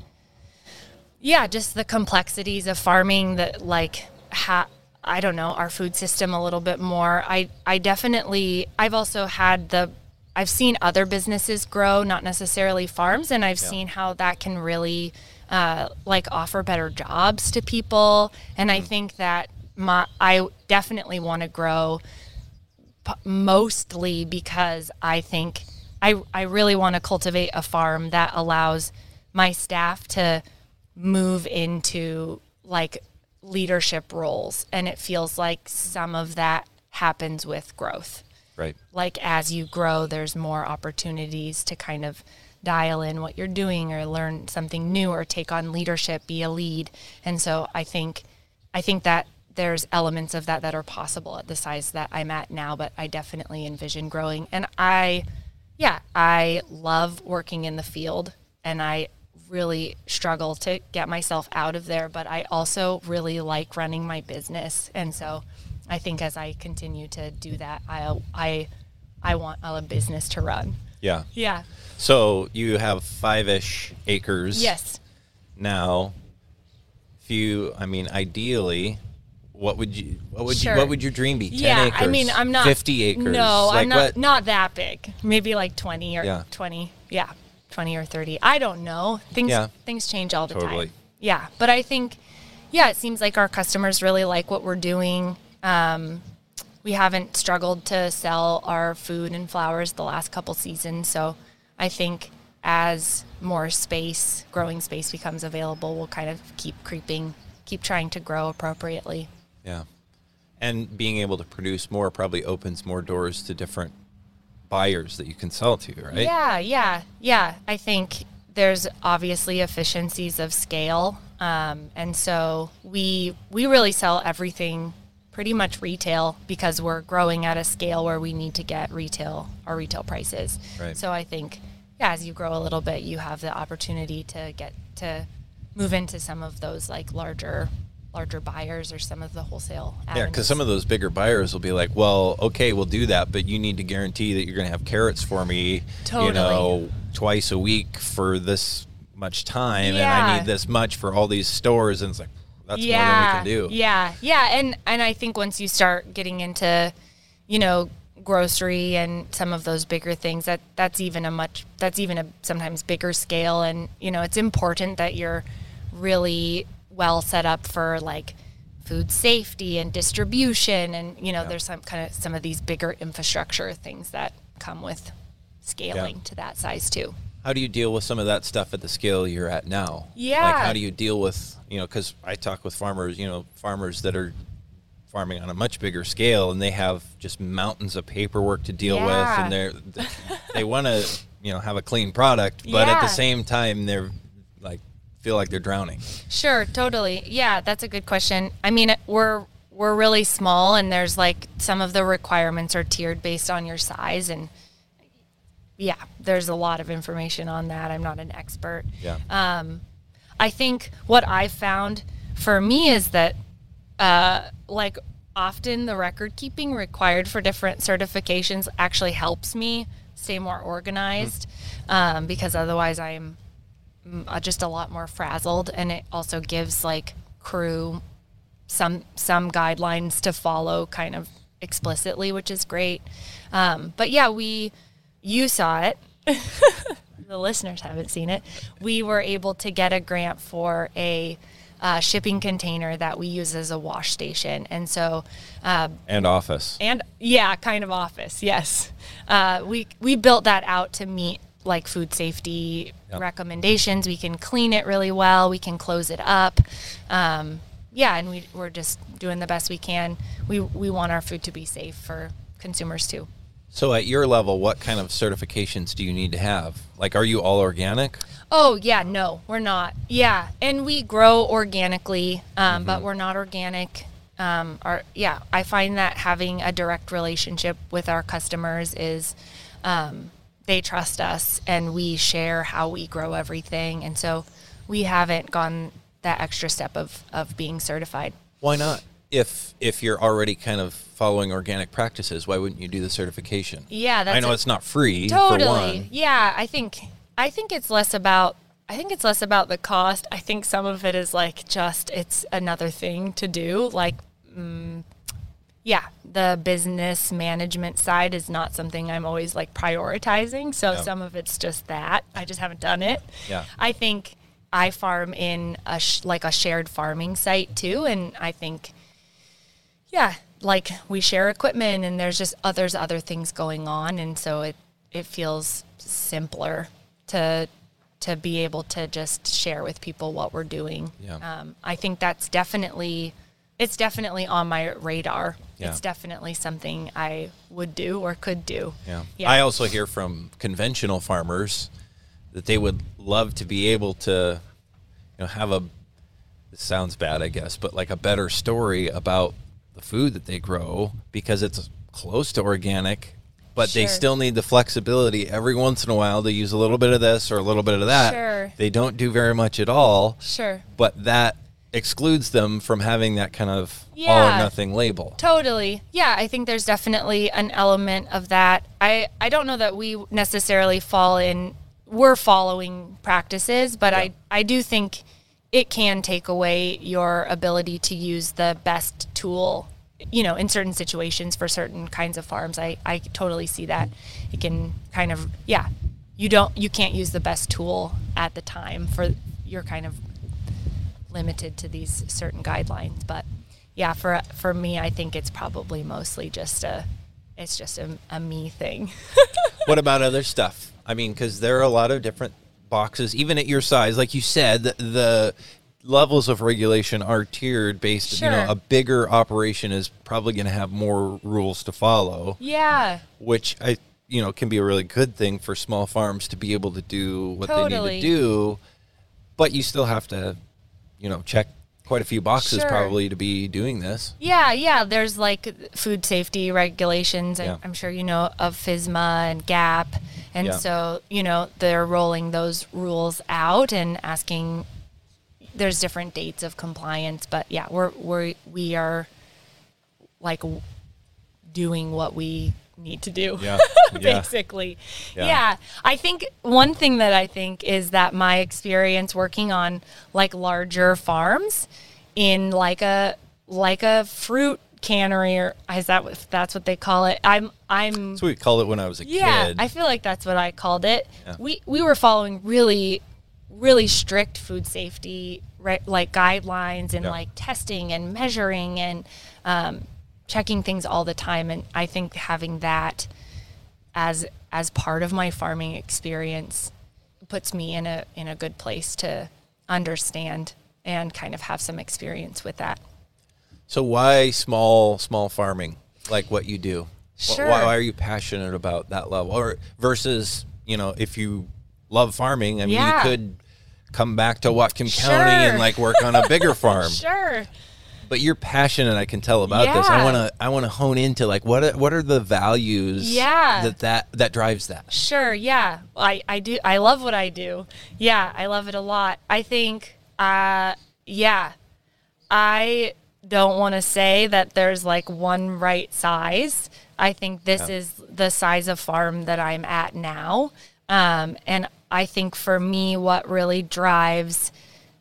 yeah, just the complexities of farming that like ha- I don't know our food system a little bit more. I I definitely I've also had the I've seen other businesses grow, not necessarily farms, and I've seen how that can really uh, like offer better jobs to people. And I think that my I definitely want to grow p- mostly because I think I I really want to cultivate a farm that allows my staff to move into like leadership roles and it feels like some of that happens with growth. Right. like as you grow there's more opportunities to kind of dial in what you're doing or learn something new or take on leadership be a lead. And so i think i think that there's elements of that that are possible at the size that i'm at now but i definitely envision growing. And i yeah i love working in the field and i really struggle to get myself out of there but i also really like running my business and so I think as I continue to do that, I I I want a business to run. Yeah. Yeah. So you have five ish acres. Yes. Now, if you, I mean, ideally, what would you, what would Sure. you, what would your dream be? 10 yeah. acres. I mean, I'm not 50 acres. No, like I'm not what? not that big. Maybe like 20 or Yeah. 20. Yeah. 20 or 30. I don't know. Things Yeah. things change all the Totally. time. Yeah, but I think yeah, it seems like our customers really like what we're doing. Um, we haven't struggled to sell our food and flowers the last couple seasons, so I think as more space, growing space becomes available, we'll kind of keep creeping, keep trying to grow appropriately. Yeah. And being able to produce more probably opens more doors to different buyers that you can sell to, right? Yeah, yeah, yeah. I think there's obviously efficiencies of scale, um, and so we we really sell everything pretty much retail because we're growing at a scale where we need to get retail our retail prices. Right. So I think yeah, as you grow a little bit, you have the opportunity to get to move into some of those like larger larger buyers or some of the wholesale. Yeah, because some of those bigger buyers will be like, "Well, okay, we'll do that, but you need to guarantee that you're going to have carrots for me, you know, twice a week for this much time, and I need this much for all these stores." And it's like, that's yeah, more than we can do. Yeah, yeah, and and I think once you start getting into, you know, grocery and some of those bigger things, that that's even a much that's even a sometimes bigger scale, and you know, it's important that you're really well set up for like food safety and distribution, and you know, there's some kind of some of these bigger infrastructure things that come with scaling Yeah. to that size too. How do you deal with some of that stuff at the scale you're at now? Yeah. Like, how do you deal with, you know, because I talk with farmers, you know, farmers that are farming on a much bigger scale and they have just mountains of paperwork to deal with and they're, they want to, you know, have a clean product, but at the same time, they're like, feel like they're drowning. Sure, totally. Yeah, that's a good question. I mean, we're we're really small, and there's like some of the requirements are tiered based on your size, and yeah, there's a lot of information on that. I'm not an expert. Yeah. Um, I think what I've found for me is that, uh, like, often the record keeping required for different certifications actually helps me stay more organized um, because otherwise I'm just a lot more frazzled. And it also gives, like, crew some some guidelines to follow kind of explicitly, which is great. Um, but yeah, we you saw it. the listeners haven't seen it. We were able to get a grant for a uh, shipping container that we use as a wash station, and so uh, And office. and yeah, kind of office. Yes, uh, we we built that out to meet like food safety Yep. recommendations. We can clean it really well. We can close it up. Um, yeah, and we we're just doing the best we can. We we want our food to be safe for consumers too. So at your level, what kind of certifications do you need to have? Like, are you all organic? Oh yeah, no, we're not. Yeah, and we grow organically, um, but we're not organic. Um, our yeah, I find that having a direct relationship with our customers is um, they trust us, and we share how we grow everything, and so we haven't gone that extra step of of being certified. Why not? if if you're already kind of following organic practices, why wouldn't you do the certification? Yeah, that's I know a- it's not free for totally one. yeah i think i think it's less about i think it's less about the cost i think some of it is like just it's another thing to do like mm, yeah the business management side is not something i'm always like prioritizing so some of it's just that i just haven't done it Yeah. i think i farm in a sh- like a shared farming site too and i think yeah, like we share equipment and there's just others other things going on and so it it feels simpler to to be able to just share with people what we're doing. Yeah. Um, I think that's definitely it's definitely on my radar. Yeah. It's definitely something I would do or could do. Yeah. Yeah. I also hear from conventional farmers that they would love to be able to, you know, have a. This sounds bad, I guess, but like a better story about the food that they grow because it's close to organic, but they still need the flexibility every once in a while to use a little bit of this or a little bit of that. Sure. They don't do very much at all, Sure. but that excludes them from having that kind of all or nothing label. Totally. Yeah, I think there's definitely an element of that. I I don't know that we necessarily fall in we're following practices, but I I do think it can take away your ability to use the best tool, you know, in certain situations for certain kinds of farms. I I totally see that. It can kind of yeah, you don't you can't use the best tool at the time for you're kind of limited to these certain guidelines but yeah for for me i think it's probably mostly just a it's just a, a me thing what about other stuff? I mean, because there are a lot of different boxes, even at your size. Like you said, the, the levels of regulation are tiered based. sure. You know, a bigger operation is probably going to have more rules to follow, yeah which I you know can be a really good thing for small farms to be able to do what they need to do. But you still have to, you know, check quite a few boxes Sure. probably to be doing this. yeah yeah there's like food safety regulations Yeah. I'm sure you know of FSMA and gap and Yeah. so you know they're rolling those rules out and asking there's different dates of compliance but yeah we're we're we are like doing what we need to do Yeah. basically. Yeah. Yeah. I think one thing that I think is that my experience working on like larger farms in like a like a fruit cannery or is that what that's what they call it? I'm I'm what we called it when I was a yeah, kid. I feel like that's what I called it. Yeah. We we were following really really strict food safety right, like guidelines and like testing and measuring and um, checking things all the time. And I think having that as as part of my farming experience puts me in a in a good place to understand and kind of have some experience with that. So why small small farming like what you do? Sure. Why, why are you passionate about that level, or versus you know if you love farming, I mean Yeah. you could come back to Whatcom County and like work on a bigger farm. Sure. But you're passionate, I can tell about this. I want to I want to hone into like what are, what are the values Yeah. that that that drives that. Sure, yeah. I, I do I love what I do. Yeah, I love it a lot. I think uh yeah. I don't want to say that there's like one right size. I think this is the size of farm that I'm at now. Um and I think for me what really drives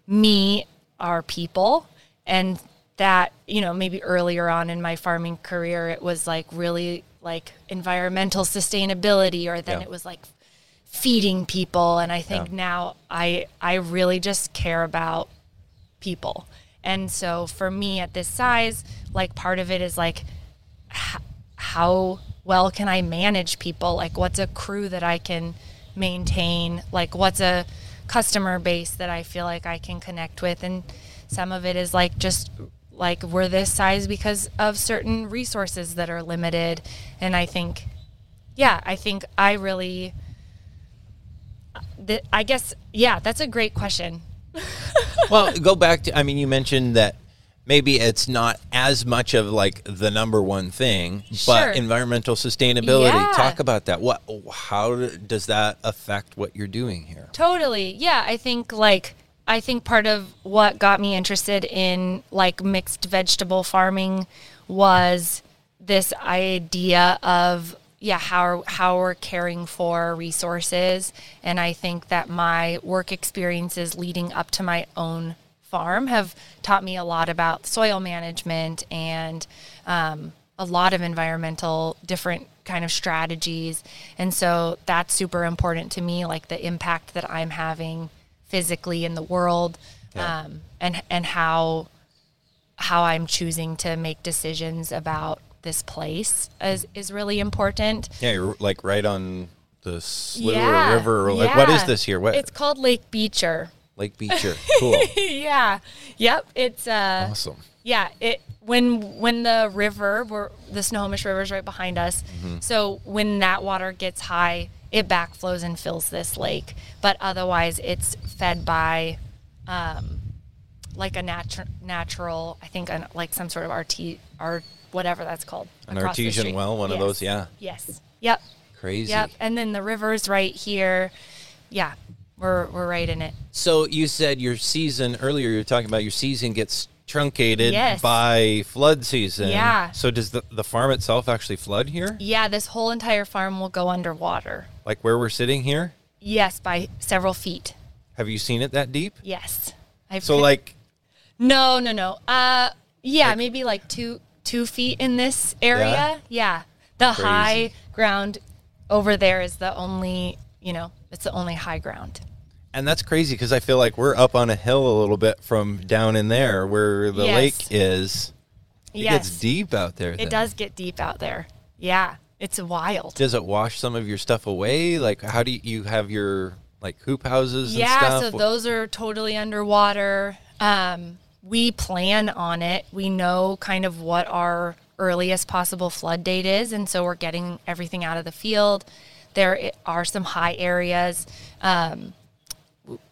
me are people and that you know maybe earlier on in my farming career it was like really like environmental sustainability or then Yeah. it was like feeding people and i think Yeah. now i i really just care about people and so for me at this size like part of it is like h- how well can I manage people? Like, what's a crew that I can maintain? Like, what's a customer base that I feel like I can connect with? And some of it is like just like we're this size because of certain resources that are limited. And I think, yeah, I think I really, th- I guess, yeah, that's a great question. well, go back to I mean you mentioned that maybe it's not as much of like the number one thing, Sure. but environmental sustainability. Yeah. Talk about that. What how does that affect what you're doing here? Totally. Yeah, I think like I think part of what got me interested in like mixed vegetable farming was this idea of yeah how how we're caring for resources. And I think that my work experiences leading up to my own farm have taught me a lot about soil management and um, a lot of environmental different kind of strategies. And so that's super important to me like the impact that i'm having physically in the world Yeah. um, and and how how i'm choosing to make decisions about this place is is really important Yeah, you're like right on the Sliver yeah River. Or like, what is this here? What it's called lake beecher Lake Beecher? Cool, yeah yep it's uh awesome. Yeah, it when when the river, the Snohomish River is right behind us. Mm-hmm. So when that water gets high, it backflows and fills this lake. But otherwise, it's fed by, um, like a natural natural. I think an, like some sort of RT or whatever that's called. An artesian well, one of those. Yeah, Yes. Yep. crazy. Yep. And then the river's right here. Yeah, we're we're right in it. So you said your season earlier. You were talking about your season gets truncated Yes. by flood season. Yeah. So does the the farm itself actually flood here? Yeah, this whole entire farm will go underwater. Like where we're sitting here? Yes, by several feet. Have you seen it that deep? Yes. I've So like, no, no, no. Uh, yeah, Like- maybe like two two feet in this area. Yeah, the Crazy. high ground over there is the only. You know, it's the only high ground. and that's crazy because I feel like we're up on a hill a little bit from down in there where the Yes. lake is. It yes, gets deep out there. it does get deep out there. Yeah, it's wild. Does it wash some of your stuff away? Like, how do you, you have your like hoop houses and yeah, so those are totally underwater. Um, we plan on it. We know kind of what our earliest possible flood date is, and so we're getting everything out of the field. There are some high areas. Um,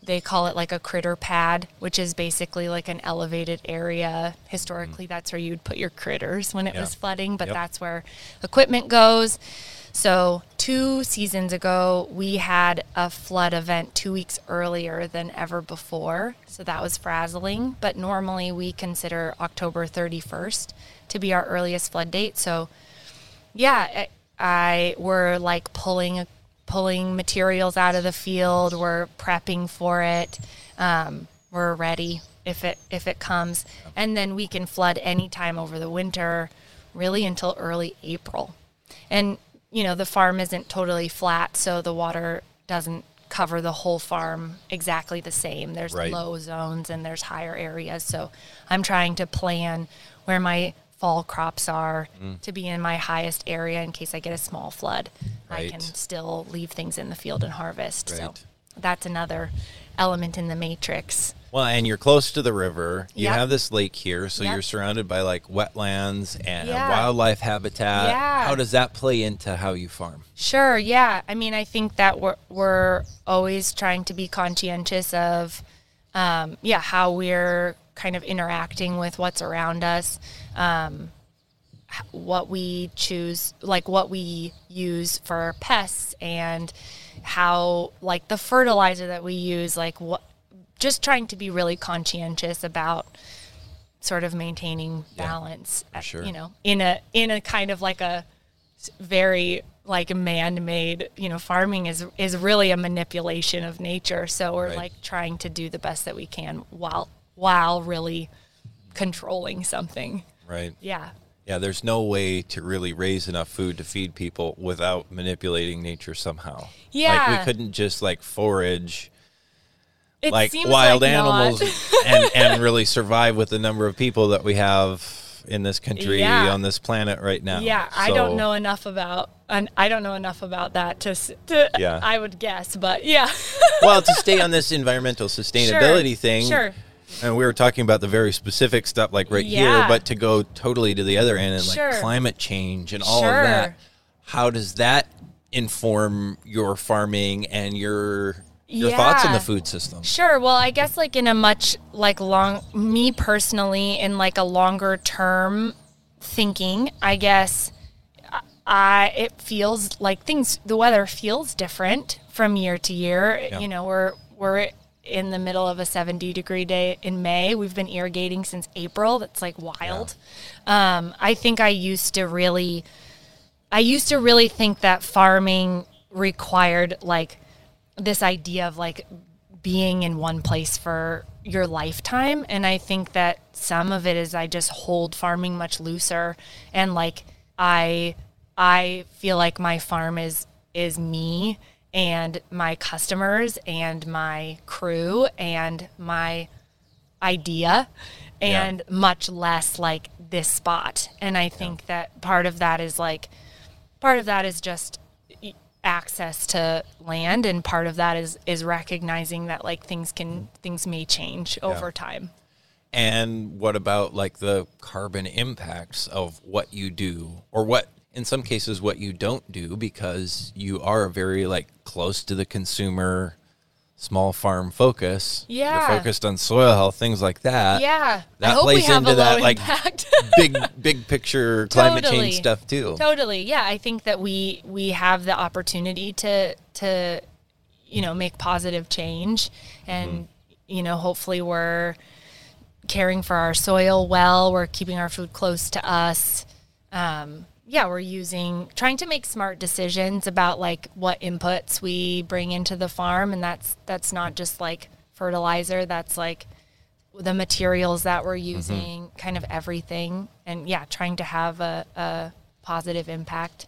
they call it like a critter pad, which is basically like an elevated area. Historically, mm. that's where you'd put your critters when it Yeah. was flooding, but Yep. that's where equipment goes. So, two seasons ago, we had a flood event two weeks earlier than ever before. So, that was frazzling. But normally, we consider October 31st to be our earliest flood date. So, yeah, I, I we're like pulling pulling materials out of the field. We're prepping for it. Um, we're ready if it if it comes, and then we can flood anytime over the winter, really until early April. And you know the farm isn't totally flat, so the water doesn't cover the whole farm exactly the same. There's Right. low zones and there's higher areas. So I'm trying to plan where my fall crops are Mm. to be in my highest area in case I get a small flood. I can still leave things in the field and harvest. So that's another element in the matrix. Well, and you're close to the river. You Yep. have this lake here, so Yep. you're surrounded by like wetlands and Yeah. wildlife habitat. Yeah. How does that play into how you farm? Sure, yeah. I mean, I think that we're we're always trying to be conscientious of, um, yeah, how we're kind of interacting with what's around us, um, what we choose, like what we use for pests, and how like the fertilizer that we use, like what, just trying to be really conscientious about sort of maintaining Yeah, balance, uh, sure. you know, in a in a kind of like a very like man-made you know farming is is really a manipulation of nature so we're Right. like trying to do the best that we can while while really controlling something Right. yeah Yeah, there's no way to really raise enough food to feed people without manipulating nature somehow. Yeah. Like we couldn't just like forage it like wild like animals and, and really survive with the number of people that we have in this country Yeah. on this planet right now. yeah i don't know enough about and i don't know enough about that to, to Yeah. i would guess but yeah well, to stay on this environmental sustainability thing, sure and we were talking about the very specific stuff like right here, but to go totally to the other end and Sure. like climate change and all Sure. of that, how does that inform your farming and your your thoughts on the food system? Sure. Well, I guess like in a much like long me personally in like a longer term thinking, I guess I it feels like things the weather feels different from year to year. Yeah. You know, we're we're in the middle of a 70 degree day in May. We've been irrigating since April. That's like wild. Um, I think I used to really, I used to really think that farming required like this idea of like being in one place for your lifetime. And I think that some of it is I just hold farming much looser and like I I feel like my farm is is me and my customers and my crew and my idea and yeah. much less like this spot. And I think yeah. that part of that is like part of that is just access to land and part of that is is recognizing that like things can mm. things may change over yeah. time. And what about like the carbon impacts of what you do or what in some cases what you don't do because you are very like close to the consumer small farm focus. Yeah. you're focused on soil health things like that. Yeah. That plays into that like big big picture climate totally. change stuff too. Totally. Yeah i think that we we have the opportunity to to you know make positive change. And mm-hmm. you know hopefully we're caring for our soil well. We're keeping our food close to us. Um, yeah, we're using trying to make smart decisions about like what inputs we bring into the farm and that's that's not just like fertilizer, that's like the materials that we're mm-hmm. using, mm-hmm. kind of everything. And yeah, trying to have a, a positive impact.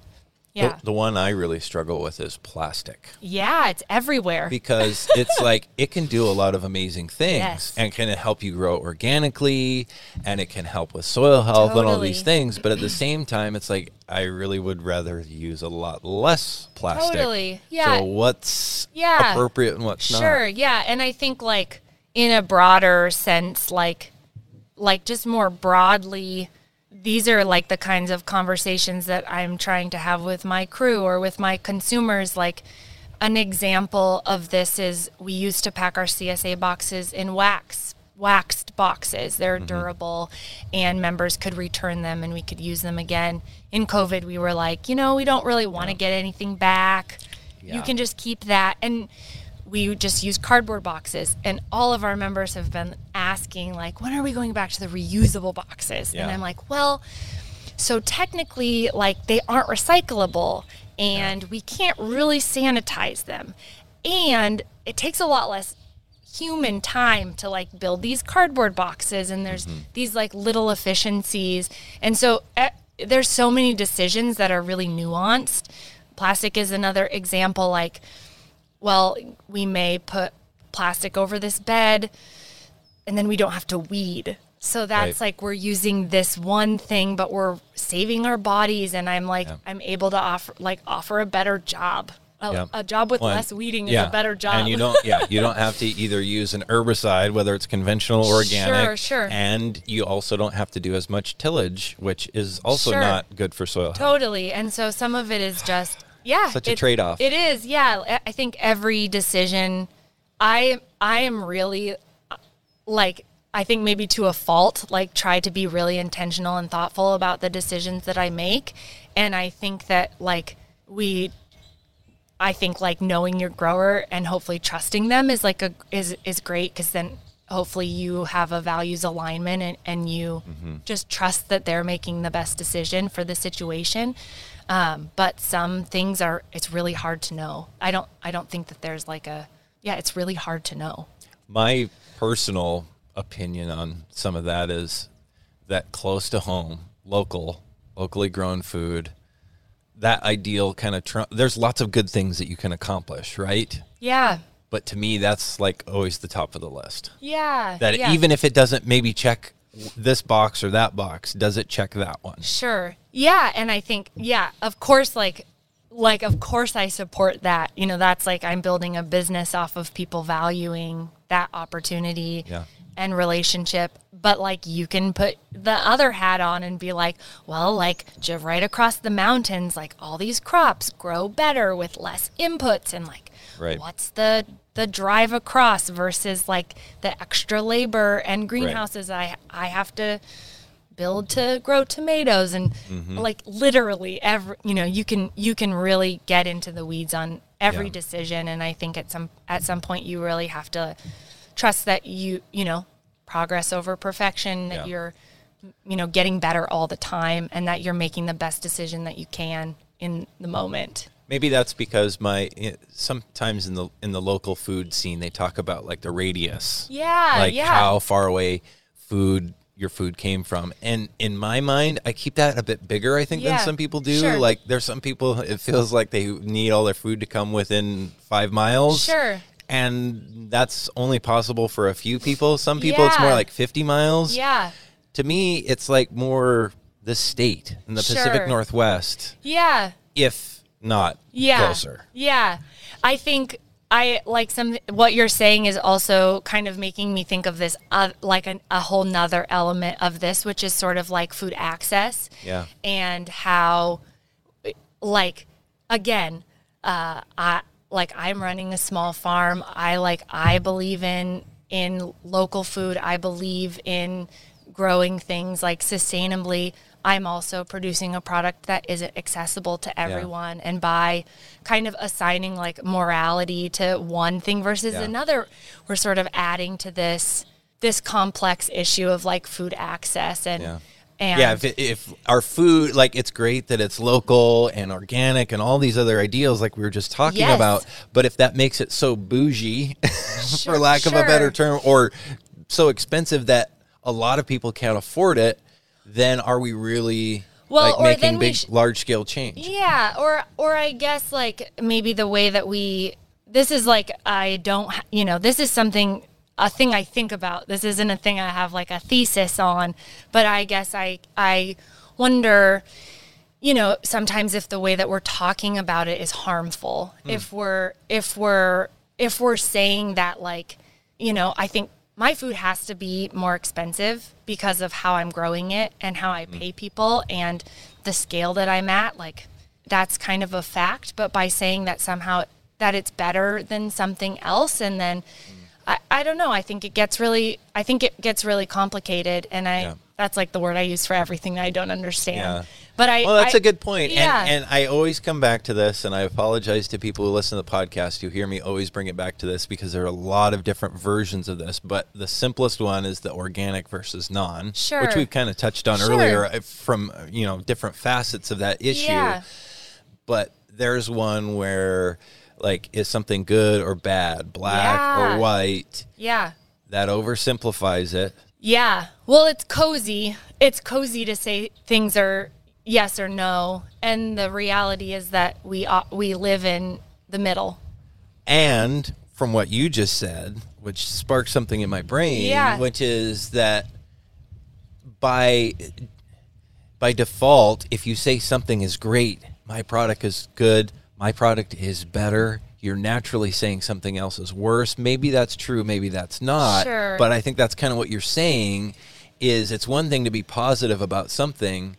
Yeah. The, the, one I really struggle with is plastic. Yeah, it's everywhere. Because it's like it can do a lot of amazing things yes. and can help you grow organically and it can help with soil health totally. and all these things. But at the same time, it's like I really would rather use a lot less plastic. Totally. Yeah. So what's yeah. appropriate and what's sure, not? Sure. Yeah. And I think like in a broader sense, like like just more broadly these are like the kinds of conversations that I'm trying to have with my crew or with my consumers. Like an example of this is we used to pack our CSA boxes in wax, waxed boxes. They're mm-hmm. durable and members could return them and we could use them again. In COVID, we were like, you know, we don't really want to yeah. get anything back. Yeah. You can just keep that. And we just use cardboard boxes and all of our members have been asking like when are we going back to the reusable boxes yeah. and i'm like well so technically like they aren't recyclable and yeah. we can't really sanitize them and it takes a lot less human time to like build these cardboard boxes and there's mm-hmm. these like little efficiencies and so uh, there's so many decisions that are really nuanced plastic is another example like well, we may put plastic over this bed and then we don't have to weed. So that's right. like we're using this one thing, but we're saving our bodies. And I'm like, yeah. I'm able to offer like offer a better job. A, yeah. a job with well, less weeding yeah. is a better job. And you don't, yeah, you don't have to either use an herbicide, whether it's conventional or organic. Sure, sure. And you also don't have to do as much tillage, which is also sure. not good for soil. Totally. And so some of it is just yeah, such a trade off. It is. Yeah, I think every decision, I I am really like I think maybe to a fault, like try to be really intentional and thoughtful about the decisions that I make, and I think that like we. I think like knowing your grower and hopefully trusting them is like a is is great because then hopefully you have a values alignment and, and you mm-hmm. just trust that they're making the best decision for the situation um, but some things are it's really hard to know. I don't I don't think that there's like a yeah, it's really hard to know. My personal opinion on some of that is that close to home, local, locally grown food, that ideal kind of tr- there's lots of good things that you can accomplish, right? Yeah. But to me that's like always the top of the list. Yeah. That yeah. even if it doesn't maybe check this box or that box, does it check that one? Sure. Yeah, and I think yeah, of course like like of course I support that. You know, that's like I'm building a business off of people valuing that opportunity yeah. and relationship. But like you can put the other hat on and be like, well, like right across the mountains, like all these crops grow better with less inputs and like right. what's the the drive across versus like the extra labor and greenhouses right. I I have to build to grow tomatoes and mm-hmm. like literally every you know you can you can really get into the weeds on every Yeah. decision and I think at some at some point you really have to trust that you you know progress over perfection that Yeah. you're you know getting better all the time and that you're making the best decision that you can in the moment. Maybe that's because my eh, sometimes in the in the local food scene they talk about like the radius. Yeah, like yeah. how far away food your food came from. And in my mind, I keep that a bit bigger I think Yeah, than some people do. sure. Like there's some people it feels like they need all their food to come within 5 miles. Sure. And that's only possible for a few people. Some people it's more like 50 miles. Yeah. To me, it's like more the state in the Pacific Northwest, Yeah. if not yeah. closer. yeah. I think i like some what you're saying is also kind of making me think of this uh, like an, a whole nother element of this which is sort of like food access Yeah. and how like again uh i like i'm running a small farm. I like i believe in in local food. I believe in growing things like sustainably i'm also producing a product that isn't accessible to everyone and by kind of assigning like morality to one thing versus Yeah. another we're sort of adding to this this complex issue of like food access and Yeah. and yeah, if, it, if our food, like, it's great that it's local and organic and all these other ideals, like we were just talking Yes. about. But if that makes it so bougie, for Sure, lack of a better term, or so expensive that a lot of people can't afford it, then are we really Well, like making big, sh- large scale change? Yeah, or or I guess like maybe the way that we this is like I don't you know this is something a thing I think about. This isn't a thing I have like a thesis on, but I guess I I wonder you know sometimes if the way that we're talking about it is harmful. Hmm. If we're if we're if we're saying that like you know, I think my food has to be more expensive because of how I'm growing it and how I pay people and the scale that I'm at. Like, that's kind of a fact. But by saying that somehow that it's better than something else, and then I, I don't know. I think it gets really, I think it gets really complicated, and I Yeah. that's like the word I use for everything I don't understand. Yeah. But I Well, that's a a good point. Yeah. And, and I always come back to this, and I apologize to people who listen to the podcast who hear me always bring it back to this because there are a lot of different versions of this. But the simplest one is the organic versus non, which we've kind of touched on Sure. earlier uh, from you know different facets of that issue. yeah, But there's one where like is something good or bad, black Yeah. or white. yeah. That oversimplifies it. Yeah. Well, it's cozy. It's cozy to say things are yes or no, and the reality is that we uh, we live in the middle. And from what you just said, which sparked something in my brain, Yeah. which is that by by default, if you say something is great, my product is good, my product is better, you're naturally saying something else is worse. Maybe that's true, maybe that's not. Sure. But I think that's kind of what you're saying is it's one thing to be positive about something.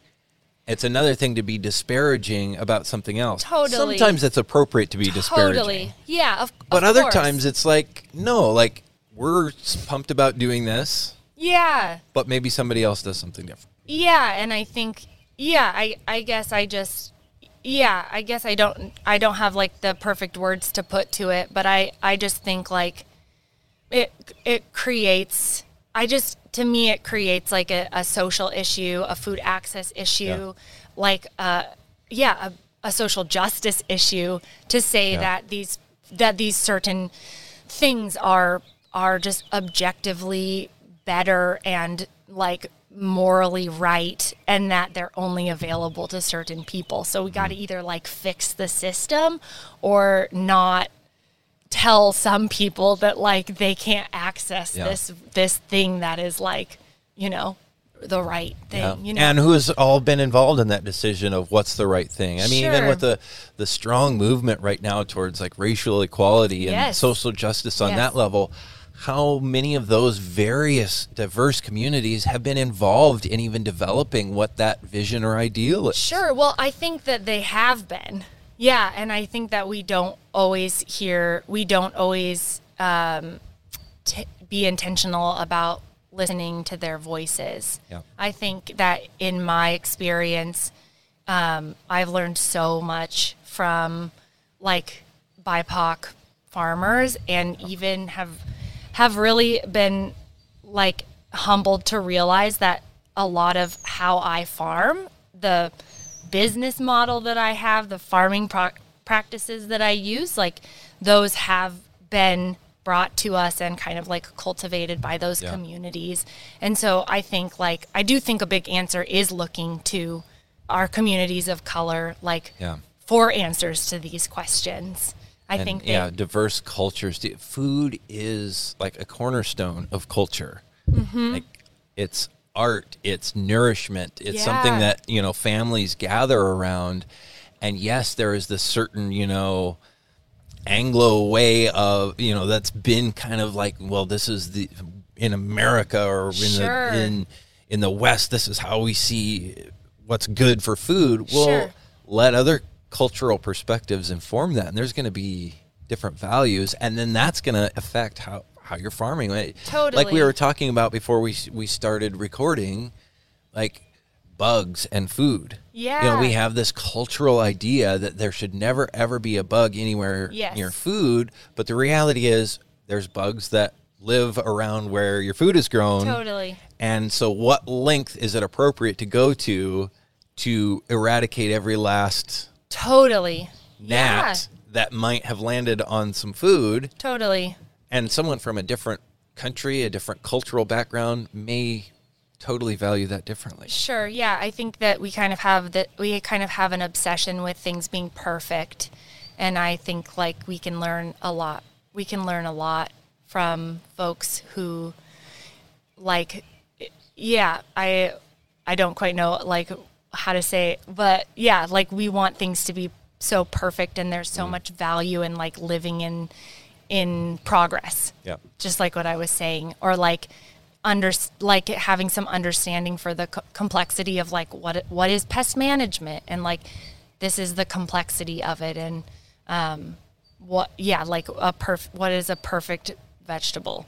It's another thing to be disparaging about something else. Totally. Sometimes it's appropriate to be disparaging. Totally. Yeah. Of, But of other course. times it's like, no, like we're pumped about doing this, Yeah. but maybe somebody else does something different. Yeah, and I think yeah, I I guess I just yeah, I guess I don't I don't have like the perfect words to put to it, but I I just think like it it creates I just to me it creates like a, a social issue, a food access issue, like uh yeah, a, a social justice issue to say Yeah. that these that these certain things are are just objectively better and like morally right and that they're only available to certain people. So we Mm-hmm. got to either like fix the system or not tell some people that like they can't access Yeah. this this thing that is like, you know, the right thing, you know. and who has all been involved in that decision of what's the right thing? I mean, even with the the strong movement right now towards like racial equality and Yes. social justice on Yes. that level, how many of those various diverse communities have been involved in even developing what that vision or ideal is? Sure. Well, I think that they have been. Yeah, and I think that we don't always hear, we don't always um, t- be intentional about listening to their voices. Yeah. I think that in my experience, um, I've learned so much from like BIPOC farmers and even have have really been like humbled to realize that a lot of how I farm, the business model that I have, the farming pro- practices that I use, like those have been brought to us and kind of like cultivated by those Yeah. communities. And so I think like I do think a big answer is looking to our communities of color like Yeah. for answers to these questions. I And, think that yeah, diverse cultures. Food is like a cornerstone of culture. Mm-hmm. Like it's art, it's nourishment, it's something that you know families gather around. And yes, there is this certain you know Anglo way of you know that's been kind of like well, this is the in America or in Sure. the in in the West, this is how we see what's good for food. Well, Sure. let other cultural perspectives inform that, and there's going to be different values, and then that's going to affect how how you're farming. Like- Like we were talking about before we we started recording, like bugs and food. Yeah. You know, we have this cultural idea that there should never ever be a bug anywhere Yes. near food, but the reality is there's bugs that live around where your food is grown. Totally. And so, what length is it appropriate to go to to eradicate every last Totally. gnat that might have landed on some food? Totally. And someone from a different country, a different cultural background may totally value that differently. Sure. Yeah, I think that we kind of have that we kind of have an obsession with things being perfect, and I think like we can learn a lot. We can learn a lot from folks who, like, yeah, I I don't quite know like how to say, it, but yeah, like we want things to be so perfect, and there's so mm. much value in like living in in progress Yeah. just like what I was saying, or like under like having some understanding for the co- complexity of like what what is pest management and like this is the complexity of it and um, what yeah like a perf what is a perfect vegetable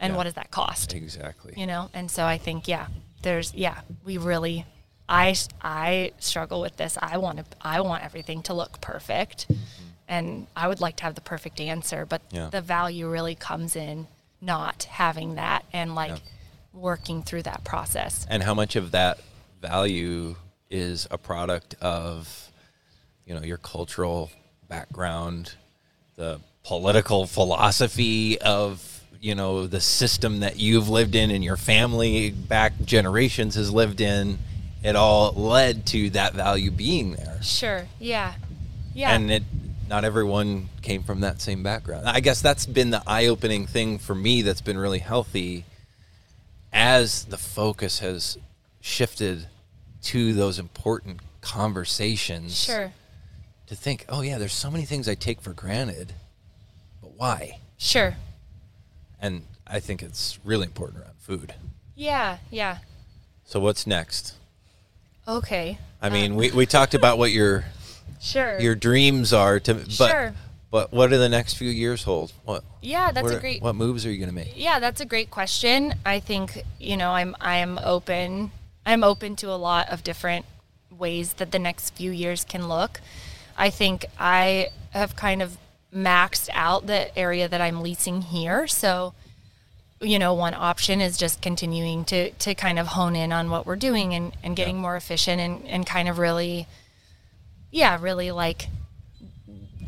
and Yeah. what does that cost Exactly. you know and so I think yeah there's yeah we really I I struggle with this I want to I want everything to look perfect and I would like to have the perfect answer but Yeah. the value really comes in not having that and like Yeah. working through that process And how much of that value is a product of, you know, your cultural background, the political philosophy of, you know, the system that you've lived in and your family back generations has lived in. It all led to that value being there. sure yeah yeah and it not everyone came from that same background. I guess that's been the eye-opening thing for me that's been really healthy as the focus has shifted to those important conversations sure. to think oh yeah there's so many things i take for granted but why? Sure. And i think it's really important around food. Yeah yeah. So what's next? Okay. I mean uh, we, we talked about what your sure your dreams are to but Sure. but what do the next few years hold what yeah that's what a are- great what moves are you going to make Yeah, that's a great question. I think, you know, I'm I'm open I'm open to a lot of different ways that the next few years can look. I think I have kind of maxed out the area that I'm leasing here. So, you know, one option is just continuing to to kind of hone in on what we're doing and, and getting Yeah. more efficient and, and kind of really yeah, really like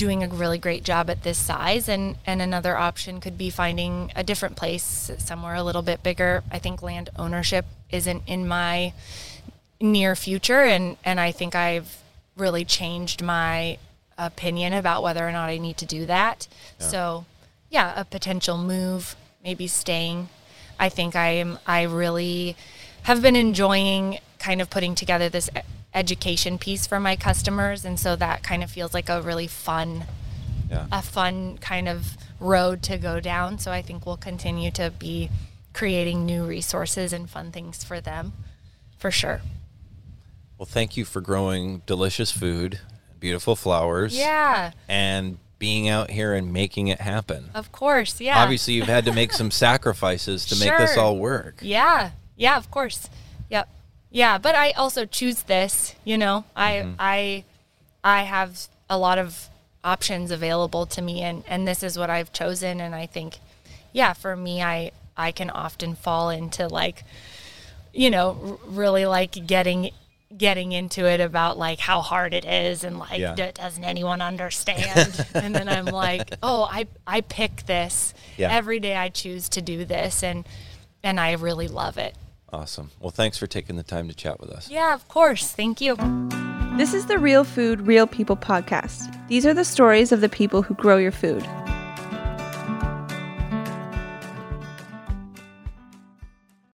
doing a really great job at this size. And and another option could be finding a different place somewhere a little bit bigger. I think land ownership isn't in my near future. And and i think i've really changed my opinion about whether or not i need to do that. So yeah a potential move maybe staying. I think i am i really have been enjoying kind of putting together this education piece for my customers and so that kind of feels like a really fun yeah a fun kind of road to go down so i think we'll continue to be creating new resources and fun things for them for sure Well, thank you for growing delicious food, beautiful flowers, yeah and being out here and making it happen. of course yeah Obviously, you've had to make some sacrifices to make this all work. Yeah. Yeah, of course. Yep. Yeah, but I also choose this, you know. I Mm-hmm. I I have a lot of options available to me and and this is what I've chosen and I think yeah, for me I I can often fall into like you know, r- really like getting getting into it about like how hard it is and like Yeah. d- doesn't anyone understand and then i'm like oh i i pick this Yeah. every day i choose to do this and and i really love it Awesome. Well, thanks for taking the time to chat with us. yeah of course thank you This is the Real Food, Real People podcast. These are the stories of the people who grow your food.